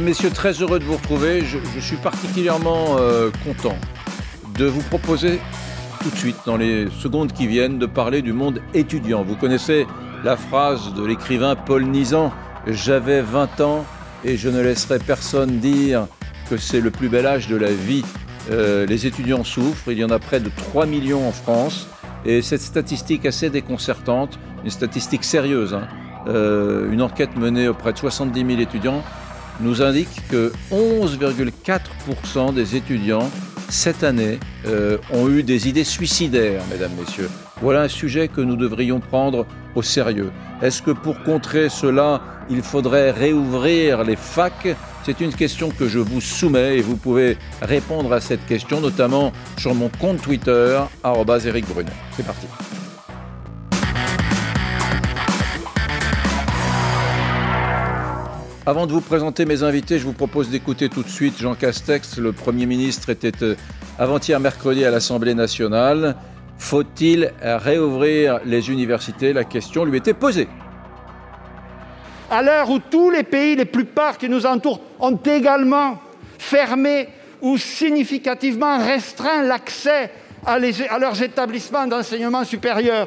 Messieurs, très heureux de vous retrouver. Je, suis particulièrement euh, content de vous proposer tout de suite, dans les secondes qui viennent, de parler du monde étudiant. Vous connaissez la phrase de l'écrivain Paul Nizan J'avais 20 ans et je ne laisserai personne dire que c'est le plus bel âge de la vie. Euh, les étudiants souffrent, il y en a près de 3 millions en France. Et cette statistique assez déconcertante, une statistique sérieuse, hein, euh, une enquête menée auprès de 70 000 étudiants, nous indique que 11,4% des étudiants cette année euh, ont eu des idées suicidaires, mesdames, messieurs. Voilà un sujet que nous devrions prendre au sérieux. Est-ce que pour contrer cela, il faudrait réouvrir les facs? C'est une question que je vous soumets et vous pouvez répondre à cette question, notamment sur mon compte Twitter, Eric Brunet. C'est parti. Avant de vous présenter mes invités, je vous propose d'écouter tout de suite Jean Castex. Le Premier ministre était euh, avant-hier mercredi à l'Assemblée nationale. Faut-il réouvrir les universités? La question lui était posée. À l'heure où tous les pays, les plupart qui nous entourent, ont également fermé ou significativement restreint l'accès à, à, leurs établissements d'enseignement supérieur,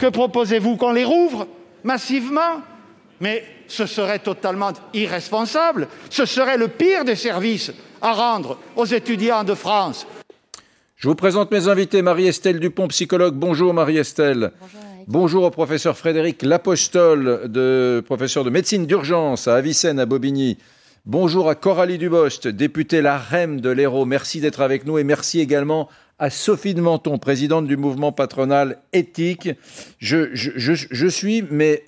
que proposez-vous Qu'on les rouvre massivement? Mais ce serait totalement irresponsable. Ce serait le pire des services à rendre aux étudiants de France. Je vous présente mes invités. Marie-Estelle Dupont, psychologue. Bonjour Marie-Estelle. Bonjour. Bonjour au professeur Frédéric Lapostole, de, professeur de médecine d'urgence à Avicenne, à Bobigny. Bonjour à Coralie Dubost, députée LAREM de l'Hérault. Merci d'être avec nous et merci également à Sophie de Menton, présidente du mouvement patronal éthique. Je, je suis mais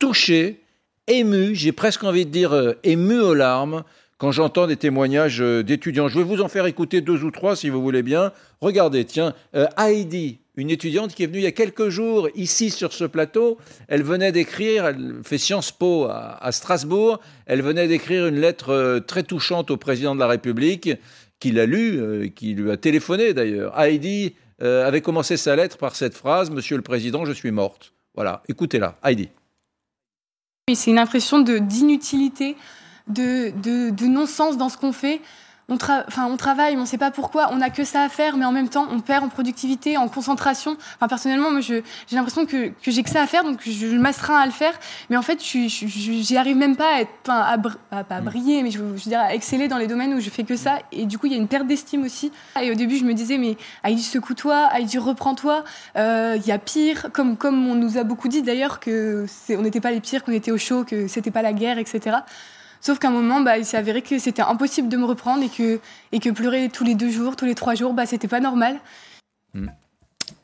touché ému, j'ai presque envie de dire euh, ému aux larmes, quand j'entends des témoignages euh, d'étudiants. Je vais vous en faire écouter deux ou trois si vous voulez bien. Regardez, tiens, euh, Heidi, une étudiante qui est venue il y a quelques jours ici sur ce plateau. Elle venait d'écrire, elle fait Sciences Po à, Strasbourg, elle venait d'écrire une lettre très touchante au président de la République, qu'il a lue, qui lui a téléphoné d'ailleurs. Heidi avait commencé sa lettre par cette phrase Monsieur le Président, je suis morte. Voilà, écoutez-la. Heidi. C'est une impression d'inutilité, de, de, non-sens dans ce qu'on fait on, on travaille, on ne sait pas pourquoi, on n'a que ça à faire, mais en même temps, on perd en productivité, en concentration. Enfin, personnellement, moi, j'ai l'impression que, que j'ai que ça à faire, donc je, je m'astreins à le faire. Mais en fait, j'y arrive même pas à, être, à, pas à mm. briller, mais je, veux dire à exceller dans les domaines où je fais que ça. Et du coup, il y a une perte d'estime aussi. Et au début, je me disais, mais Heidi, secoue-toi, Heidi, reprends-toi. Euh, il y a pire, comme, comme on nous a beaucoup dit d'ailleurs, que on n'était pas les pires, qu'on était au chaud, que c'était pas la guerre, etc. Sauf qu'à un moment, bah, il s'est avéré que c'était impossible de me reprendre et que, et que pleurer tous les deux jours, tous les trois jours, bah, c'était pas normal. Hmm.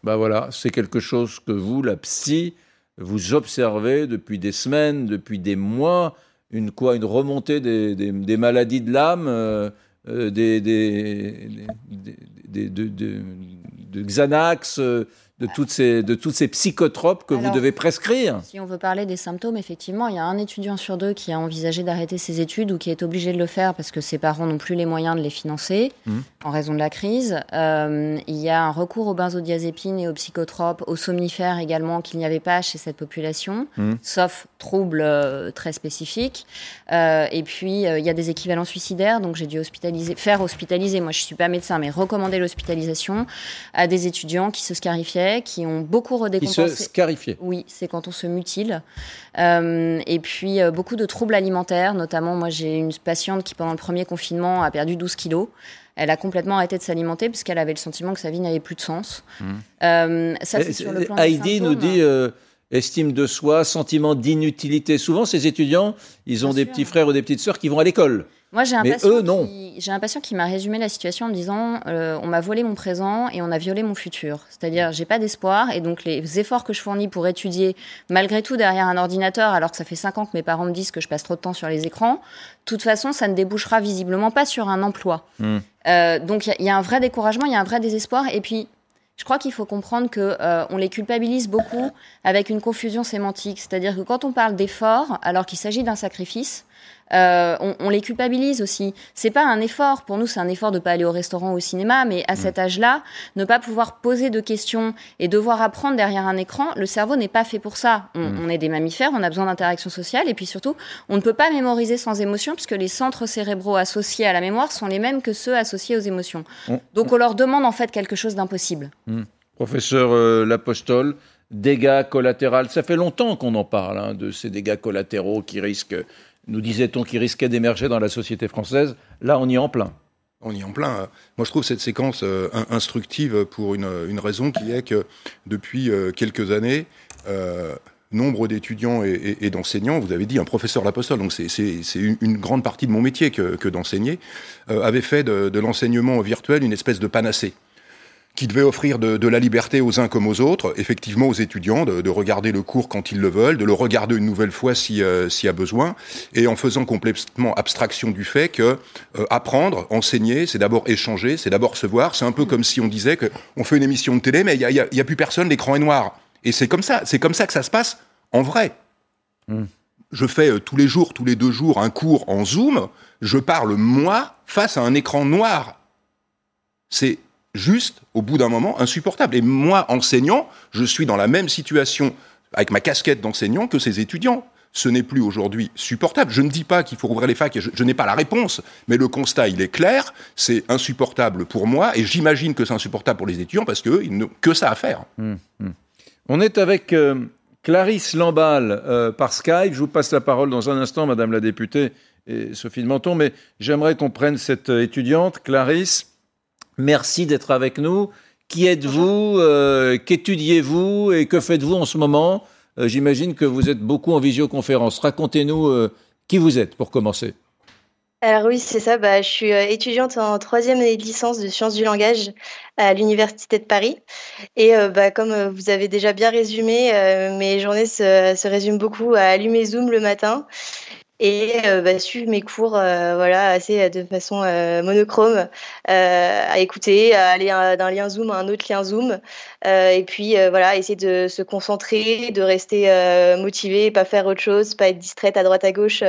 Bah voilà, c'est quelque chose que vous, la psy, vous observez depuis des semaines, depuis des mois, une quoi, une remontée des, des, maladies de l'âme, euh, euh, des, des, de, de, Xanax, euh, de toutes ces, de toutes ces psychotropes que vous devez prescrire. Si on veut parler des symptômes, effectivement, il y a un étudiant sur deux qui a envisagé d'arrêter ses études ou qui est obligé de le faire parce que ses parents n'ont plus les moyens de les financer mmh. en raison de la crise. Euh, il y a un recours aux benzodiazépines et aux psychotropes, aux somnifères également qu'il n'y avait pas chez cette population, mmh. sauf troubles euh, très spécifiques. Euh, et puis, il y a des équivalents suicidaires, donc j'ai dû hospitaliser, faire hospitaliser, moi je ne suis pas médecin, mais recommander l'hospitalisation à des étudiants qui se scarifiaient qui ont beaucoup redécompensé. Qui se scarifiaient. Oui, c'est quand on se mutile. Euh, et puis euh, beaucoup de troubles alimentaires, notamment moi j'ai une patiente qui pendant le premier confinement a perdu 12 kilos. Elle a complètement arrêté de s'alimenter puisqu'elle avait le sentiment que sa vie n'avait plus de sens. Mmh. Euh, ça, c'est sur le plan Heidi nous dit estime de soi, sentiment d'inutilité. Souvent, ces étudiants, ils ont des petits frères ou des petites sœurs qui vont à l'école. Moi, j'ai un, patient qui, j'ai un patient qui m'a résumé la situation en me disant euh, on m'a volé mon présent et on a violé mon futur. C'est-à-dire, j'ai pas d'espoir et donc les efforts que je fournis pour étudier, malgré tout derrière un ordinateur, alors que ça fait cinq ans que mes parents me disent que je passe trop de temps sur les écrans, de toute façon, ça ne débouchera visiblement pas sur un emploi. Hmm. Euh, donc, il y, y, a un vrai découragement, il y a un vrai désespoir. Et puis, je crois qu'il faut comprendre que euh, on les culpabilise beaucoup avec une confusion sémantique. C'est-à-dire que quand on parle d'effort, alors qu'il s'agit d'un sacrifice, Euh, on, les culpabilise aussi. C'est pas un effort. Pour nous, c'est un effort de pas aller au restaurant ou au cinéma, mais à cet âge-là, ne pas pouvoir poser de questions et devoir apprendre derrière un écran, le cerveau n'est pas fait pour ça. On, on est des mammifères, on a besoin d'interaction sociale, et puis surtout, on ne peut pas mémoriser sans émotion, puisque les centres cérébraux associés à la mémoire sont les mêmes que ceux associés aux émotions. Donc on leur demande en fait quelque chose d'impossible. Mm. Professeur euh, Lapostole, dégâts collatéraux, ça fait longtemps qu'on en parle, hein, de ces dégâts collatéraux qui risquent nous disait-on, qui risquait d'émerger dans la société française. Là, on y est en plein. On y est en plein. Moi, je trouve cette séquence euh, instructive pour une, raison qui est que depuis euh, quelques années, euh, nombre d'étudiants et, d'enseignants, vous avez dit un professeur l'apostole, donc c'est une, grande partie de mon métier que, d'enseigner, avaient fait de l'enseignement virtuel une espèce de panacée qui devait offrir de, la liberté aux uns comme aux autres, effectivement aux étudiants, de, regarder le cours quand ils le veulent, de le regarder une nouvelle fois s'il y a besoin, et en faisant complètement abstraction du fait que euh, apprendre, enseigner, c'est d'abord échanger, c'est d'abord se voir. C'est un peu comme si on disait qu'on fait une émission de télé, mais il n'y a, y a, plus personne, l'écran est noir. Et c'est comme ça, c'est comme ça que ça se passe en vrai. Hmm. Je fais euh, tous les jours, tous les deux jours, un cours en Zoom. Je parle moi face à un écran noir. C'est juste, au bout d'un moment, insupportable. Et moi, enseignant, je suis dans la même situation avec ma casquette d'enseignant que ces étudiants. Ce n'est plus aujourd'hui supportable. Je ne dis pas qu'il faut ouvrir les facs, je, n'ai pas la réponse, mais le constat, il est clair, c'est insupportable pour moi, et j'imagine que c'est insupportable pour les étudiants parce qu'ils n'ont que ça à faire. Hum, hum. On est avec euh, Clarisse Lamballe euh, par Skype. Je vous passe la parole dans un instant, Madame la députée et Sophie de Menton, mais j'aimerais qu'on prenne cette euh, étudiante, Clarisse. Merci d'être avec nous. Qui êtes-vous euh, Qu'étudiez-vous Et que faites-vous en ce moment? Euh, J'imagine que vous êtes beaucoup en visioconférence. Racontez-nous euh, qui vous êtes pour commencer. Alors oui, c'est ça. Bah, je suis étudiante en troisième année de licence de sciences du langage à l'Université de Paris. Et bah, comme vous avez déjà bien résumé, mes journées se, se, résument beaucoup à allumer Zoom le matin et euh, bah, suivre mes cours euh, voilà assez euh, de façon monochrome à écouter à aller d'un lien zoom à un autre lien zoom et puis voilà essayer de se concentrer de rester motivé pas faire autre chose pas être distraite à droite à gauche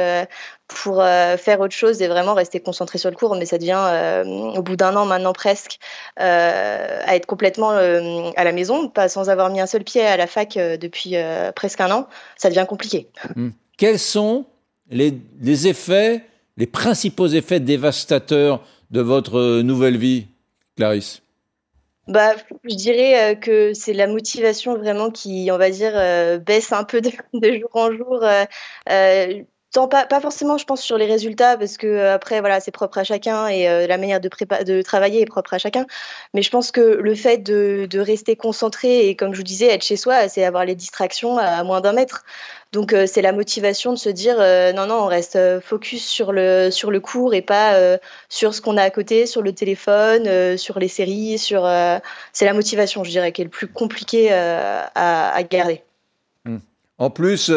pour faire autre chose et vraiment rester concentré sur le cours mais ça devient au bout d'un an maintenant presque à être complètement à la maison sans avoir mis un seul pied à la fac depuis presque un an ça devient compliqué mmh. quels sont les, effets, les principaux effets dévastateurs de votre nouvelle vie, Clarisse? Bah, je dirais euh, que c'est la motivation vraiment qui, on va dire, euh, baisse un peu de, jour en jour. Euh, pas, pas, forcément, je pense, sur les résultats, parce que euh, après, voilà, c'est propre à chacun et euh, la manière de, travailler est propre à chacun. Mais je pense que le fait de, rester concentré et, comme je vous disais, être chez soi, c'est avoir les distractions à moins d'un mètre. Donc euh, c'est la motivation de se dire non non on reste focus sur le sur le cours et pas sur ce qu'on a à côté sur le téléphone sur les séries c'est la motivation je dirais qui est le plus compliqué à, garder. Mmh. En plus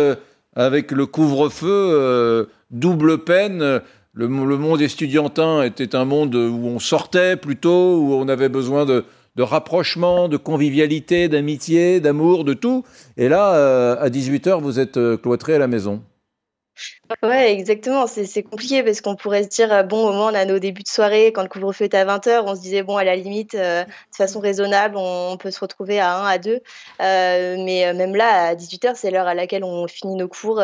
avec le couvre-feu, euh, double peine. Le, monde estudiantin était un monde où on sortait plutôt, où on avait besoin de, rapprochement, de convivialité, d'amitié, d'amour, de tout. Et là, euh, à 18h, vous êtes euh, cloîtré à la maison. Ouais, exactement. C'est compliqué parce qu'on pourrait se dire, euh, bon, au moins, on a nos débuts de soirée. Quand le couvre-feu est à 20h, on se disait, bon, à la limite, euh, de façon raisonnable, on, peut se retrouver à 1, à 2. Euh, mais même là, à 18h, c'est l'heure à laquelle on finit nos cours.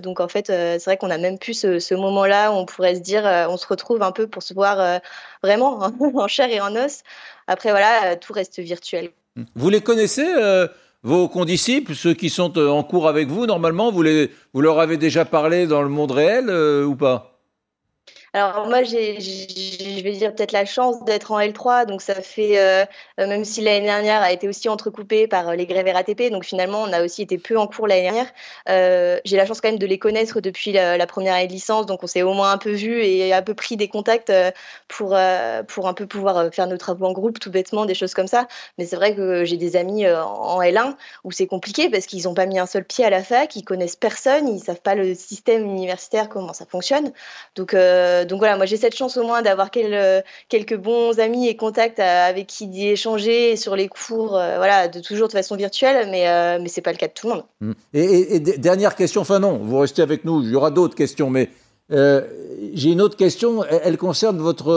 Donc, en fait, c'est vrai qu'on a même plus ce, moment-là où on pourrait se dire, on se retrouve un peu pour se voir vraiment en chair et en os. Après, voilà, tout reste virtuel. Vous les connaissez vos condisciples, ceux qui sont euh, en cours avec vous, normalement, vous, les, vous leur avez déjà parlé dans le monde réel euh, ou pas? Alors moi, je vais dire peut-être la chance d'être en L3, donc ça fait, euh, euh, même si l'année dernière a été aussi entrecoupée par euh, les grèves RATP, donc finalement on a aussi été peu en cours l'année dernière. J'ai la chance quand même de les connaître depuis la, première année de licence, donc on s'est au moins un peu vu et un peu pris des contacts pour pour un peu pouvoir faire nos travaux en groupe, tout bêtement, des choses comme ça. Mais c'est vrai que j'ai des amis en L1 où c'est compliqué parce qu'ils n'ont pas mis un seul pied à la fac, ils connaissent personne, ils savent pas le système universitaire comment ça fonctionne, donc donc voilà, moi j'ai cette chance au moins d'avoir quelques bons amis et contacts euh, avec qui d'y échanger sur les cours, euh, voilà, de toujours de façon virtuelle, mais, euh, mais ce n'est pas le cas de tout le monde. Mmh. Et, dernière question, enfin non, vous restez avec nous, il y aura d'autres questions, mais J'ai une autre question, elle, concerne votre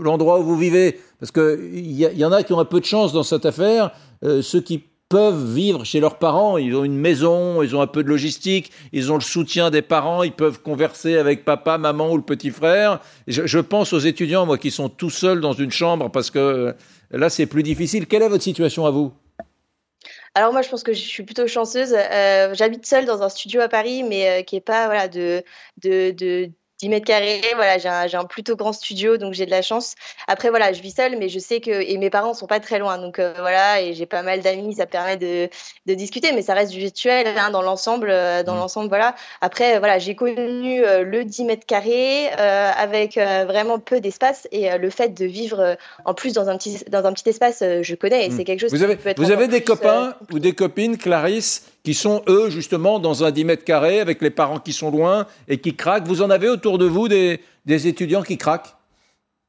l'endroit où vous vivez, parce qu'il y, y, en a qui ont un peu de chance dans cette affaire, ceux qui peuvent vivre chez leurs parents, ils ont une maison, ils ont un peu de logistique, ils ont le soutien des parents, ils peuvent converser avec papa, maman ou le petit frère. Je, pense aux étudiants, moi, qui sont tout seuls dans une chambre parce que là, c'est plus difficile. Quelle est votre situation à vous? Alors moi, je pense que je suis plutôt chanceuse. Euh, J'habite seule dans un studio à Paris, mais euh, qui est pas voilà de, de, de 10 mètres carrés. Voilà, j'ai un, un, plutôt grand studio, donc j'ai de la chance. Après, voilà, je vis seule, mais je sais que et mes parents sont pas très loin, donc euh, voilà, et j'ai pas mal d'amis, ça permet de, de, discuter, mais ça reste du virtuel hein, dans l'ensemble, euh, dans mmh. l'ensemble, voilà. Après, voilà, j'ai connu euh, le 10 mètres carrés avec vraiment peu d'espace et le fait de vivre en plus dans un petit dans un petit espace, je connais, et mmh. c'est quelque chose. Vous avez, vous avez des copains ou des copines, Clarisse, qui sont eux justement dans un 10 mètres carrés avec les parents qui sont loin et qui craquent? Vous en avez autour de vous des, étudiants qui craquent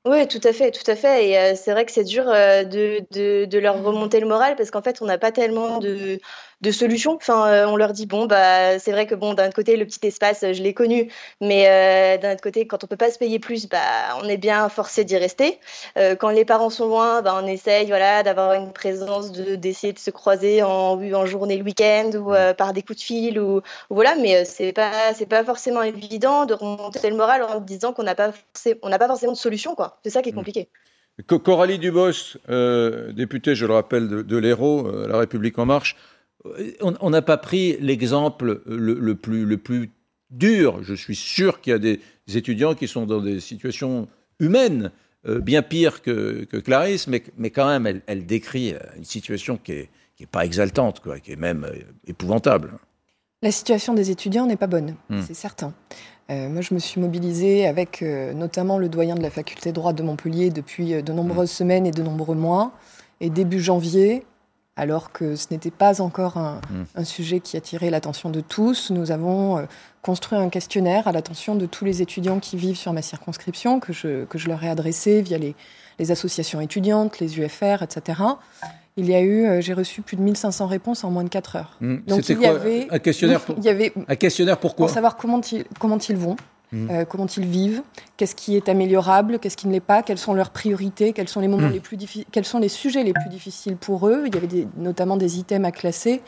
oui, tout à fait, tout à fait. Et euh, c'est vrai que c'est dur euh, de, leur remonter le moral parce qu'en fait, on n'a pas tellement de, de solutions. Enfin, euh, on leur dit bon, bah, c'est vrai que bon, d'un côté, le petit espace, je l'ai connu, mais euh, d'un autre côté, quand on peut pas se payer plus, bah, on est bien forcé d'y rester. Euh, quand les parents sont loin, bah, on essaye, voilà, d'avoir une présence, de d'essayer de se croiser en, en journée, le week-end ou euh, par des coups de fil ou, voilà. Mais c'est pas, c'est pas forcément évident de remonter le moral en disant qu'on n'a pas, on n'a pas forcément de solution, quoi. C'est ça qui est mmh. compliqué. Coralie Dubos, euh, députée, je le rappelle, de, de l'Hérault, euh, La République en marche, on n'a pas pris l'exemple le, plus, le plus dur. Je suis sûr qu'il y a des étudiants qui sont dans des situations humaines euh, bien pires que, Clarisse, mais, mais, quand même, elle, décrit euh, une situation qui n'est qui est pas exaltante, quoi, qui est même euh, épouvantable. La situation des étudiants n'est pas bonne, hmm. c'est certain. moi, je me suis mobilisée avec notamment le doyen de la faculté de droit de Montpellier depuis de nombreuses hmm. semaines et de nombreux mois. Et début janvier, alors que ce n'était pas encore un, mmh. sujet qui attirait l'attention de tous. Nous avons euh, construit un questionnaire à l'attention de tous les étudiants qui vivent sur ma circonscription, que je, que je leur ai adressé via les, associations étudiantes, les UFR, etc. Il y a eu, euh, j'ai reçu plus de 1500 réponses en moins de 4 heures. Mmh. Donc il y avait un questionnaire. Pour, il y avait un questionnaire pourquoi Pour savoir comment ils, comment ils vont, Mmh. Euh, comment ils vivent, qu'est-ce qui est améliorable, qu'est-ce qui ne l'est pas, quelles sont leurs priorités, quels sont les moments mmh. les plus quels sont les sujets les plus difficiles pour eux. Il y avait notamment des items à classer.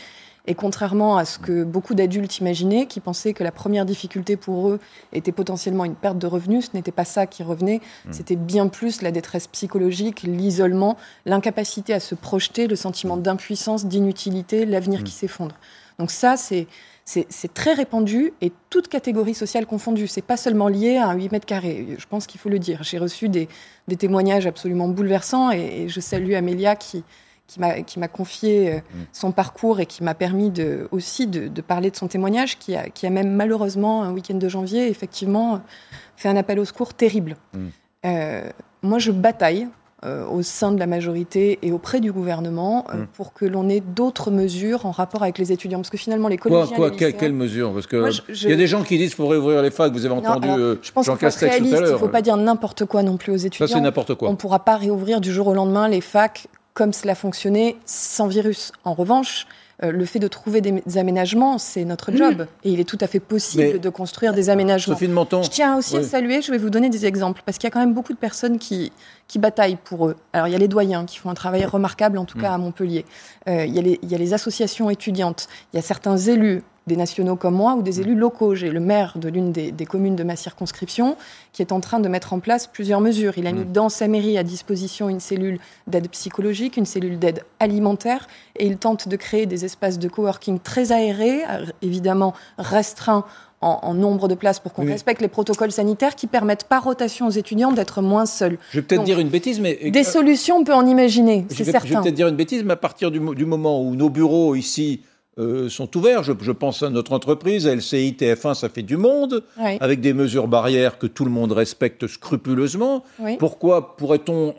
Et contrairement à ce que beaucoup d'adultes imaginaient, qui pensaient que la première difficulté pour eux était potentiellement une perte de revenus, ce n'était pas ça qui revenait, mmh. c'était bien plus la détresse psychologique, l'isolement, l'incapacité à se projeter, le sentiment d'impuissance, d'inutilité, l'avenir qui s'effondre. Donc ça, c'est c'est très répandu et toute catégorie sociale confondue. C'est pas seulement lié à un 8 mètres carrés. Je pense qu'il faut le dire. J'ai reçu des, témoignages absolument bouleversants et, je salue Amélia qui, qui m'a confié euh, mm. son parcours et qui m'a permis de, aussi de, parler de son témoignage, qui a, qui a même malheureusement, un week-end de janvier, effectivement, fait un appel au secours terrible. Mm. Euh, moi, je bataille euh, au sein de la majorité et auprès du gouvernement euh, hmm. pour que l'on ait d'autres mesures en rapport avec les étudiants. Parce que finalement, les collégiens... Quoi, quoi Quelles mesures? Parce qu'il y a des gens qui disent qu'il faut réouvrir les facs. Vous avez entendu euh, Jean Castex tout à l'heure. Il ne faut pas dire n'importe quoi non plus aux étudiants. Ça, c'est n'importe quoi. On ne pourra pas réouvrir du jour au lendemain les facs comme cela fonctionnait sans virus. En revanche, euh, le fait de trouver des aménagements, c'est notre job. Et il est tout à fait possible de construire des aménagements. Sophie de Menton. Je tiens aussi à saluer, je vais vous donner des exemples, parce qu'il y a quand même beaucoup de personnes qui, qui bataillent pour eux. Alors, il y a les doyens qui font un travail remarquable, en tout cas mm. à Montpellier. Euh, il, y a les, il y a les associations étudiantes. Il y a certains élus des nationaux comme moi ou des élus locaux. J'ai le maire de l'une des, communes de ma circonscription qui est en train de mettre en place plusieurs mesures. Il a mis mmh. dans sa mairie à disposition une cellule d'aide psychologique, une cellule d'aide alimentaire, et il tente de créer des espaces de coworking très aérés, évidemment restreints en, nombre de places pour qu'on respecte les protocoles sanitaires qui permettent par rotation aux étudiants d'être moins seuls. Je vais peut-être dire une bêtise, mais... Des solutions, on peut en imaginer, c'est certain. Je vais peut-être dire une bêtise, mais à partir du moment où nos bureaux ici euh, sont ouverts. Je, pense à notre entreprise, LCI, TF1, ça fait du monde, avec des mesures barrières que tout le monde respecte scrupuleusement. Pourquoi pourrait-on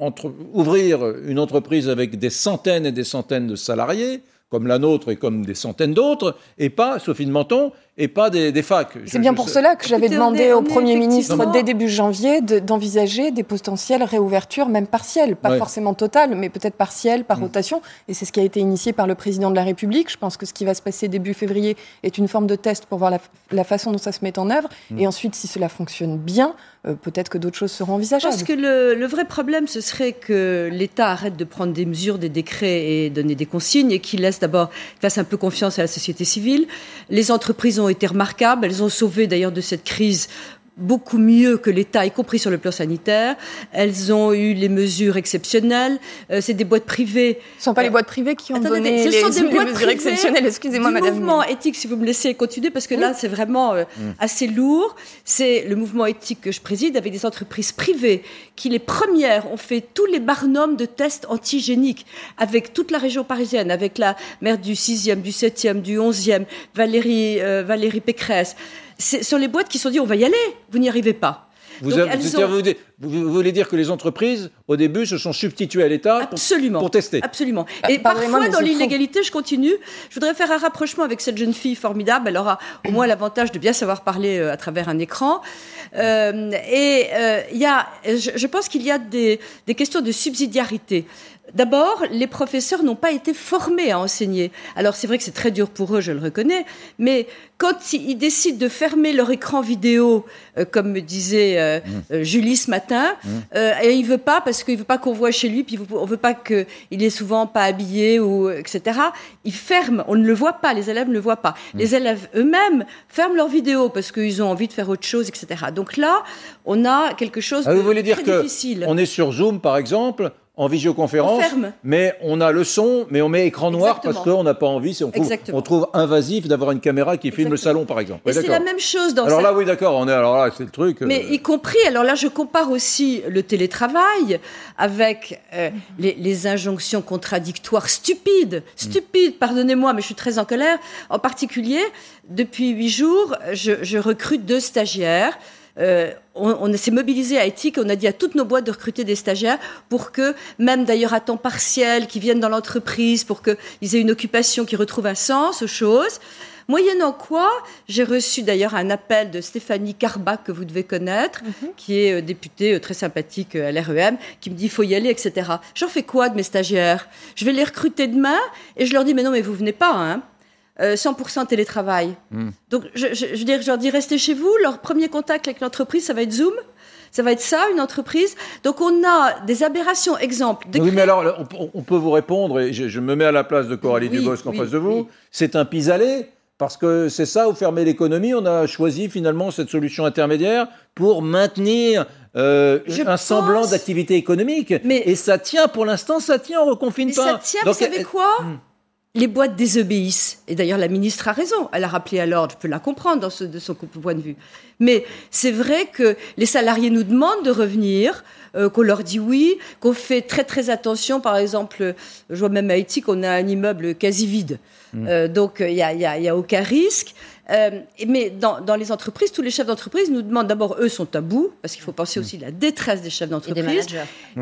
ouvrir une entreprise avec des centaines et des centaines de salariés? Comme la nôtre et comme des centaines d'autres, et pas, Sophie de Menton, et pas des, des facs. C'est bien pour cela que j'avais demandé au Premier ministre dès début janvier d'envisager des potentielles réouvertures, même partielles, pas forcément totales, mais peut-être partielles, par mm. rotation. Et c'est ce qui a été initié par le président de la République. Je pense que ce qui va se passer début février est une forme de test pour voir la, façon dont ça se met en œuvre. Mm. Et ensuite, si cela fonctionne bien, peut-être que d'autres choses seront envisageables. Parce que le, le vrai problème, ce serait que l'État arrête de prendre des mesures, des décrets et donner des consignes et qu'il laisse d'abord, fasse un peu confiance à la société civile. Les entreprises ont été remarquables. Elles ont sauvé d'ailleurs de cette crise beaucoup mieux que l'État, y compris sur le plan sanitaire. Elles ont eu les mesures exceptionnelles. Euh, c'est des boîtes privées. Ce ne sont pas les boîtes privées qui ont donné ce les, sont des boîtes mesures exceptionnelles. Excusez-moi, madame. Le mouvement éthique, si vous me laissez continuer, parce que là, c'est vraiment euh, mm. assez lourd. C'est le mouvement éthique que je préside avec des entreprises privées qui, les premières, ont fait tous les barnums de tests antigéniques avec toute la région parisienne, avec la maire du 6e, du 7e, du 11e, Valérie, euh, Valérie Pécresse sur les boîtes qui se sont dit on va y aller, vous n'y arrivez pas. Vous, voulez dire que les entreprises, au début, se sont substituées à l'État pour, tester Absolument. Ah, Et parfois, dans l'illégalité, je continue, je voudrais faire un rapprochement avec cette jeune fille formidable. Elle aura au moins l'avantage de bien savoir parler euh, à travers un écran. Euh, et euh, il y a, je, pense qu'il y a des, des questions de subsidiarité. D'abord, les professeurs n'ont pas été formés à enseigner. Alors c'est vrai que c'est très dur pour eux, je le reconnais, mais quand ils décident de fermer leur écran vidéo, euh, comme me disait euh, mmh. euh, Julie ce matin, mmh. et il veut pas parce qu'il veut pas qu'on voit chez lui, puis on veut pas qu'il est souvent pas habillé ou etc. Ils ferment, on ne le voit pas, les élèves ne le voient pas. Mmh. Les élèves eux-mêmes ferment leur vidéo parce qu'ils ont envie de faire autre chose, etc. Donc là, on a quelque chose ah, de vous voulez dire que On est sur Zoom, par exemple en visioconférence, mais on a le son, mais on met écran noir parce qu'on n'a pas envie, on trouve, on trouve invasif d'avoir une caméra qui filme le salon, par exemple. c'est la même chose dans Alors là, oui, d'accord, on est, alors là, c'est le truc. Mais euh, y compris, alors là, je compare aussi le télétravail avec euh, les, injonctions contradictoires stupides, stupides, pardonnez-moi, mais je suis très en colère. En particulier, depuis huit jours, je, je recrute deux stagiaires. Euh, on, s'est mobilisé à Éthique, on a dit à toutes nos boîtes de recruter des stagiaires pour que, même d'ailleurs à temps partiel, qui viennent dans l'entreprise, pour qu'ils aient une occupation qui retrouve un sens aux choses. Moyennant quoi, j'ai reçu d'ailleurs un appel de Stéphanie Carbach, que vous devez connaître, mhm. qui est euh, députée euh, très sympathique à l'REM, qui me dit il faut y aller, etc. J'en fais quoi de mes stagiaires? Je vais les recruter demain et je leur dis mais non, mais vous venez pas, hein 100% euh, télétravail. Hmm. Donc, je, veux dire, je leur dis restez chez vous. Leur premier contact avec l'entreprise, ça va être Zoom. Ça va être ça, une entreprise. Donc, on a des aberrations. Exemple. Oui, mais alors, on, peut vous répondre, et je, me mets à la place de Coralie Dubosc en face de vous. C'est un pis-aller. Parce que c'est ça, vous fermez l'économie, on a choisi finalement cette solution intermédiaire pour maintenir euh, un semblant d'activité économique. Mais et ça tient, pour l'instant, ça tient, on reconfine pas. Ça tient, vous savez quoi? hmm les boîtes désobéissent. Et d'ailleurs, la ministre a raison. Elle a rappelé à l'ordre. Je peux la comprendre de son point de vue. Mais c'est vrai que les salariés nous demandent de revenir, euh, qu'on leur dit oui, qu'on fait très très attention. Par exemple, je vois même à Haïti qu'on a un immeuble quasi vide. Mmh. Euh, donc, il n'y a, y a, y a aucun risque. Euh, mais dans, dans, les entreprises, tous les chefs d'entreprise nous demandent d'abord, eux sont à bout, parce qu'il faut penser aussi à la détresse des chefs d'entreprise.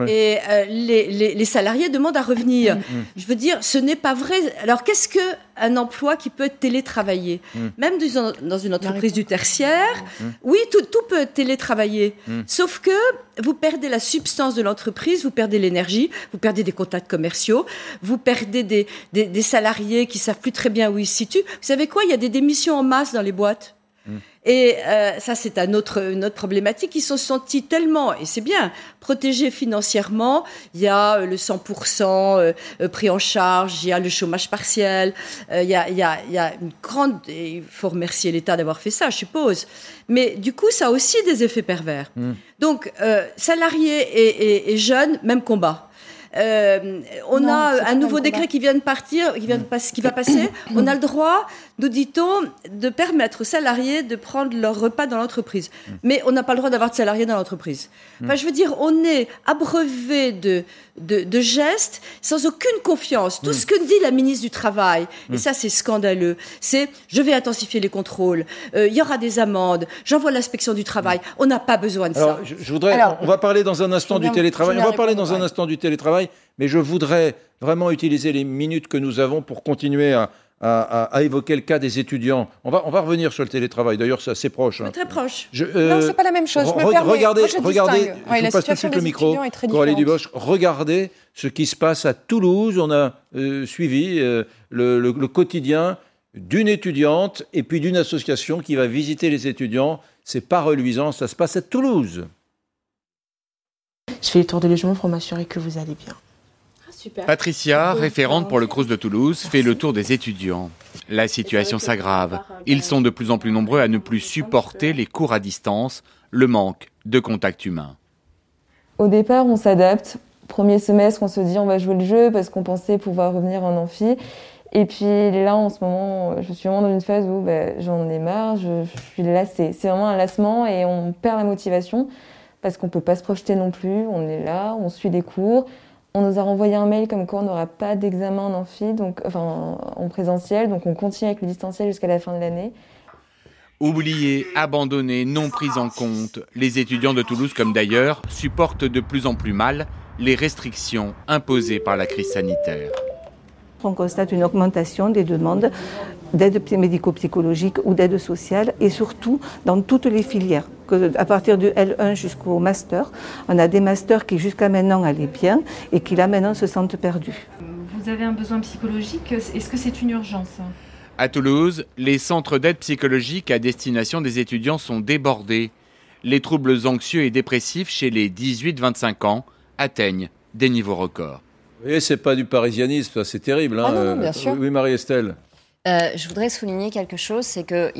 Et, et euh, les, les, les, salariés demandent à revenir. Mm. Je veux dire, ce n'est pas vrai. Alors qu'est-ce que un emploi qui peut être télétravaillé. Mm. Même dans une entreprise du tertiaire, mm. oui, tout, tout, peut être télétravaillé. Sauf que vous perdez la substance de l'entreprise, vous perdez l'énergie, vous perdez des contacts commerciaux, vous perdez des, des, des salariés qui savent plus très bien où ils se situent. Vous savez quoi? Il y a des démissions en masse dans les boîtes. Et euh, ça, c'est un autre, une autre problématique. Ils se sont sentis tellement, et c'est bien, protégés financièrement. Il y a euh, le 100% euh, pris en charge, il y a le chômage partiel, il, y a, il, y a, il y a une grande... il faut remercier l'État d'avoir fait ça, je suppose. Mais du coup, ça a aussi des effets pervers. Mm. Donc, salariés et, et jeunes, même combat. Euh, on a un nouveau décret qui vient de partir, qui, vient de qui va passer. on a le droit, nous dit-on, de permettre aux salariés de prendre leur repas dans l'entreprise. Mais on n'a pas le droit d'avoir de salariés dans l'entreprise. Enfin, je veux dire, on est abreuvé de, de, gestes sans aucune confiance. Tout ce que dit la ministre du Travail, et ça c'est scandaleux, c'est je vais intensifier les contrôles, euh, il y aura des amendes, j'envoie l'inspection du travail. On n'a pas besoin de ça. Je, voudrais, on va parler dans un instant du télétravail. On va parler dans un instant du télétravail, mais je voudrais vraiment utiliser les minutes que nous avons pour continuer à, à, évoquer le cas des étudiants. On va, on va revenir sur le télétravail. D'ailleurs, c'est assez proche. Hein. Très proche. Je, euh, non, c'est pas la même chose. Je me regardez, regardez. je passe tout de suite le micro. Coralie Duboche, regardez ce qui se passe à Toulouse. On a euh, suivi euh, le, le, quotidien d'une étudiante et puis d'une association qui va visiter les étudiants. C'est pas reluisant. Ça se passe à Toulouse. Je fais le tour de logement pour m'assurer que vous allez bien. Patricia, référente pour le Crous de Toulouse, fait le tour des étudiants. La situation s'aggrave. Ils sont de plus en plus nombreux à ne plus supporter les cours à distance, le manque de contact humain. Au départ, on s'adapte. Premier semestre, on se dit on va jouer le jeu parce qu'on pensait pouvoir revenir en amphi. Et puis là, en ce moment, je suis vraiment dans une phase où ben, j'en ai marre, je, je suis lassée. C'est vraiment un lassement et on perd la motivation parce qu'on ne peut pas se projeter non plus. On est là, on suit des cours, on nous a renvoyé un mail comme quoi on n'aura pas d'examen en amphi, donc, enfin en présentiel, donc on continue avec le distanciel jusqu'à la fin de l'année. Oubliés, abandonnés, non pris en compte, les étudiants de Toulouse, comme d'ailleurs, supportent de plus en plus mal les restrictions imposées par la crise sanitaire on constate une augmentation des demandes d'aide médico-psychologique ou d'aide sociale et surtout dans toutes les filières. À partir du L1 jusqu'au master, on a des masters qui jusqu'à maintenant allaient bien et qui là maintenant se sentent perdus. Vous avez un besoin psychologique, est-ce que c'est une urgence? À Toulouse, les centres d'aide psychologique à destination des étudiants sont débordés. Les troubles anxieux et dépressifs chez les 18-25 ans atteignent des niveaux records. Et c'est pas du parisianisme, c'est terrible. Hein, ah non, bien sûr. Oui, Marie-Estelle. Euh, je voudrais souligner quelque chose, c'est que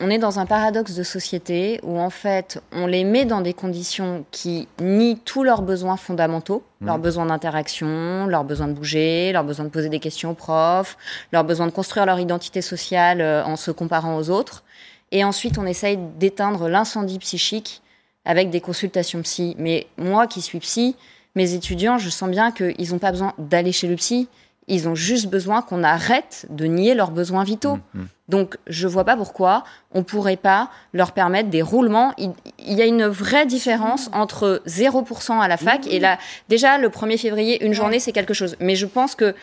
on est dans un paradoxe de société où en fait on les met dans des conditions qui nient tous leurs besoins fondamentaux, mmh. leurs besoins d'interaction, leurs besoins de bouger, leurs besoins de poser des questions aux profs, leurs besoins de construire leur identité sociale euh, en se comparant aux autres. Et ensuite on essaye d'éteindre l'incendie psychique avec des consultations psy. Mais moi qui suis psy, mes étudiants, je sens bien qu'ils n'ont pas besoin d'aller chez le psy. Ils ont juste besoin qu'on arrête de nier leurs besoins vitaux. Mmh, mmh. Donc, je vois pas pourquoi on pourrait pas leur permettre des roulements. Il, y a une vraie différence entre 0% à la fac et là, déjà, le 1er février, une journée, c'est quelque chose. Mais je pense que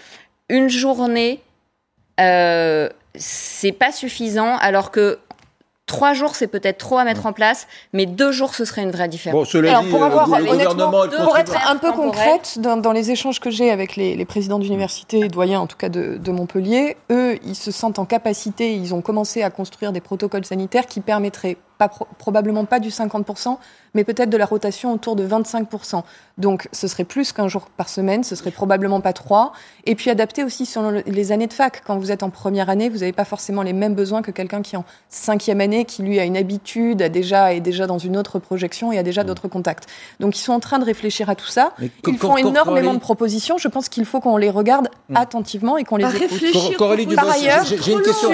une journée, euh, c'est pas suffisant, alors que Trois jours, c'est peut-être trop à mettre en place, mais deux jours, ce serait une vraie différence. Bon, Alors, pour, avoir, pour être un peu concrète, dans, les échanges que j'ai avec les, présidents d'université, doyens en tout cas de, de, Montpellier, eux, ils se sentent en capacité, ils ont commencé à construire des protocoles sanitaires qui permettraient pas, probablement pas du 50%, mais peut-être de la rotation autour de 25%. Donc ce serait plus qu'un jour par semaine, ce serait probablement pas trois. Et puis adapté aussi selon les années de fac. Quand vous êtes en première année, vous n'avez pas forcément les mêmes besoins que quelqu'un qui est en cinquième année, qui lui a une habitude, a déjà, est déjà dans une autre projection et a déjà mm. d'autres contacts. Donc ils sont en train de réfléchir à tout ça. ils font énormément de propositions. Je pense qu'il faut qu'on les regarde mm. attentivement et qu'on les écoute. Coralie Par ailleurs, j'ai une question,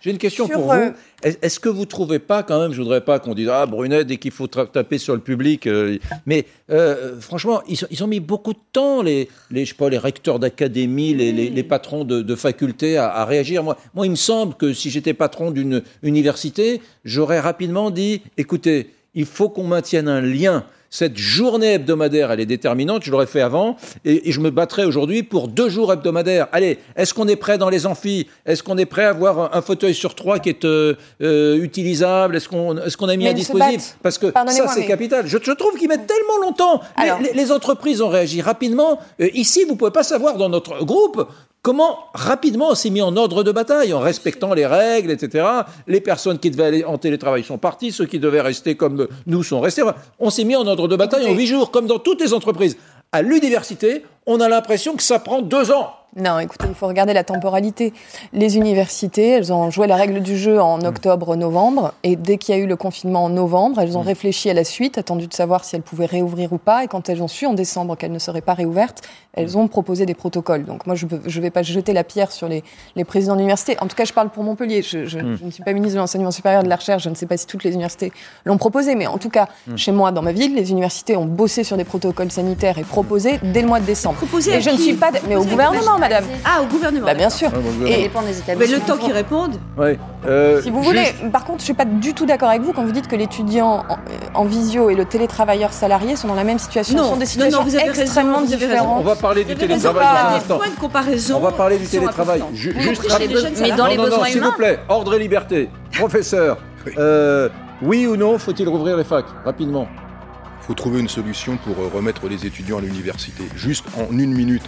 j'ai une question, pour vous. Est-ce que vous trouvez pas quand même, je voudrais pas qu'on dise ah Brunet dès qu'il faut taper sur le public, euh, mais euh, franchement ils, ont mis beaucoup de temps les, les je sais pas les recteurs d'académie, les, patrons de, de facultés à, à, réagir. Moi, moi il me semble que si j'étais patron d'une université, j'aurais rapidement dit écoutez il faut qu'on maintienne un lien cette journée hebdomadaire, elle est déterminante. Je l'aurais fait avant et, je me battrai aujourd'hui pour deux jours hebdomadaires. Allez, est-ce qu'on est prêt dans les amphis? Est-ce qu'on est prêt à avoir un, fauteuil sur trois qui est euh, euh, utilisable? Est-ce qu'on est qu'on a mis à disposition Parce que ça, c'est capital. Je, trouve qu'ils mettent tellement longtemps. les, entreprises ont réagi rapidement. Euh, ici, vous pouvez pas savoir dans notre groupe Comment rapidement on s'est mis en ordre de bataille en respectant les règles, etc. Les personnes qui devaient aller en télétravail sont parties, ceux qui devaient rester comme nous sont restés. On s'est mis en ordre de bataille en huit jours, comme dans toutes les entreprises. À l'université, on a l'impression que ça prend deux ans. Non, écoutez, il faut regarder la temporalité. Les universités, elles ont joué la règle du jeu en octobre-novembre, et dès qu'il y a eu le confinement en novembre, elles ont mm. réfléchi à la suite, attendu de savoir si elles pouvaient réouvrir ou pas, et quand elles ont su en décembre qu'elles ne seraient pas réouvertes, elles mm. ont proposé des protocoles. Donc moi, je ne vais pas jeter la pierre sur les, les présidents d'université. En tout cas, je parle pour Montpellier. Je, je, mm. ne suis pas ministre de l'enseignement supérieur et de la recherche. Je ne sais pas si toutes les universités l'ont proposé, mais en tout cas, chez moi, dans ma ville, les universités ont bossé sur des protocoles sanitaires et proposé dès le mois de décembre. Proposé et je ne suis pas, mais au gouvernement, madame. Ah, au gouvernement. Bah, bien sûr. Ouais, bon, Ça Et dépend des Mais le temps qu'ils répondent. Ouais. Euh, si vous juste- voulez, par contre, je suis pas du tout d'accord avec vous quand vous dites que l'étudiant en, en visio et le télétravailleur salarié sont dans la même situation. Non, Ce sont des non, situations non, vous avez raison, extrêmement vous avez raison. différentes. On va parler du raison, télétravail dans un instant. points de comparaison On va parler du télétravail. juste mais dans les non, non, non, besoins s'il vous humains. plaît, ordre et liberté. Professeur, oui ou non, faut-il rouvrir les facs Rapidement? Il faut trouver une solution pour euh, remettre les étudiants à l'université. Juste en une minute.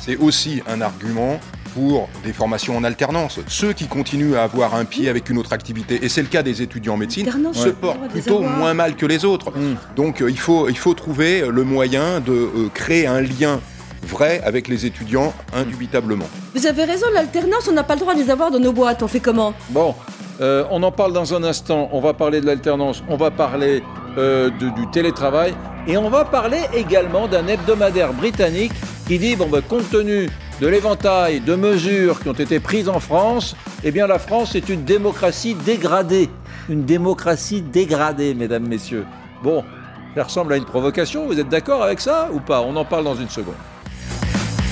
C'est aussi un argument pour des formations en alternance. Ceux qui continuent à avoir un pied avec une autre activité, et c'est le cas des étudiants en médecine, se portent plutôt avoir. moins mal que les autres. Donc euh, il, faut, il faut trouver le moyen de euh, créer un lien vrai avec les étudiants, indubitablement. Vous avez raison, l'alternance, on n'a pas le droit de les avoir dans nos boîtes. On fait comment? Bon, euh, on en parle dans un instant. On va parler de l'alternance, on va parler euh, de- du télétravail et on va parler également d'un hebdomadaire britannique qui dit bon, ben, compte tenu de l'éventail de mesures qui ont été prises en France, eh bien la France est une démocratie dégradée. Une démocratie dégradée, mesdames, messieurs. Bon, ça ressemble à une provocation, vous êtes d'accord avec ça ou pas? On en parle dans une seconde.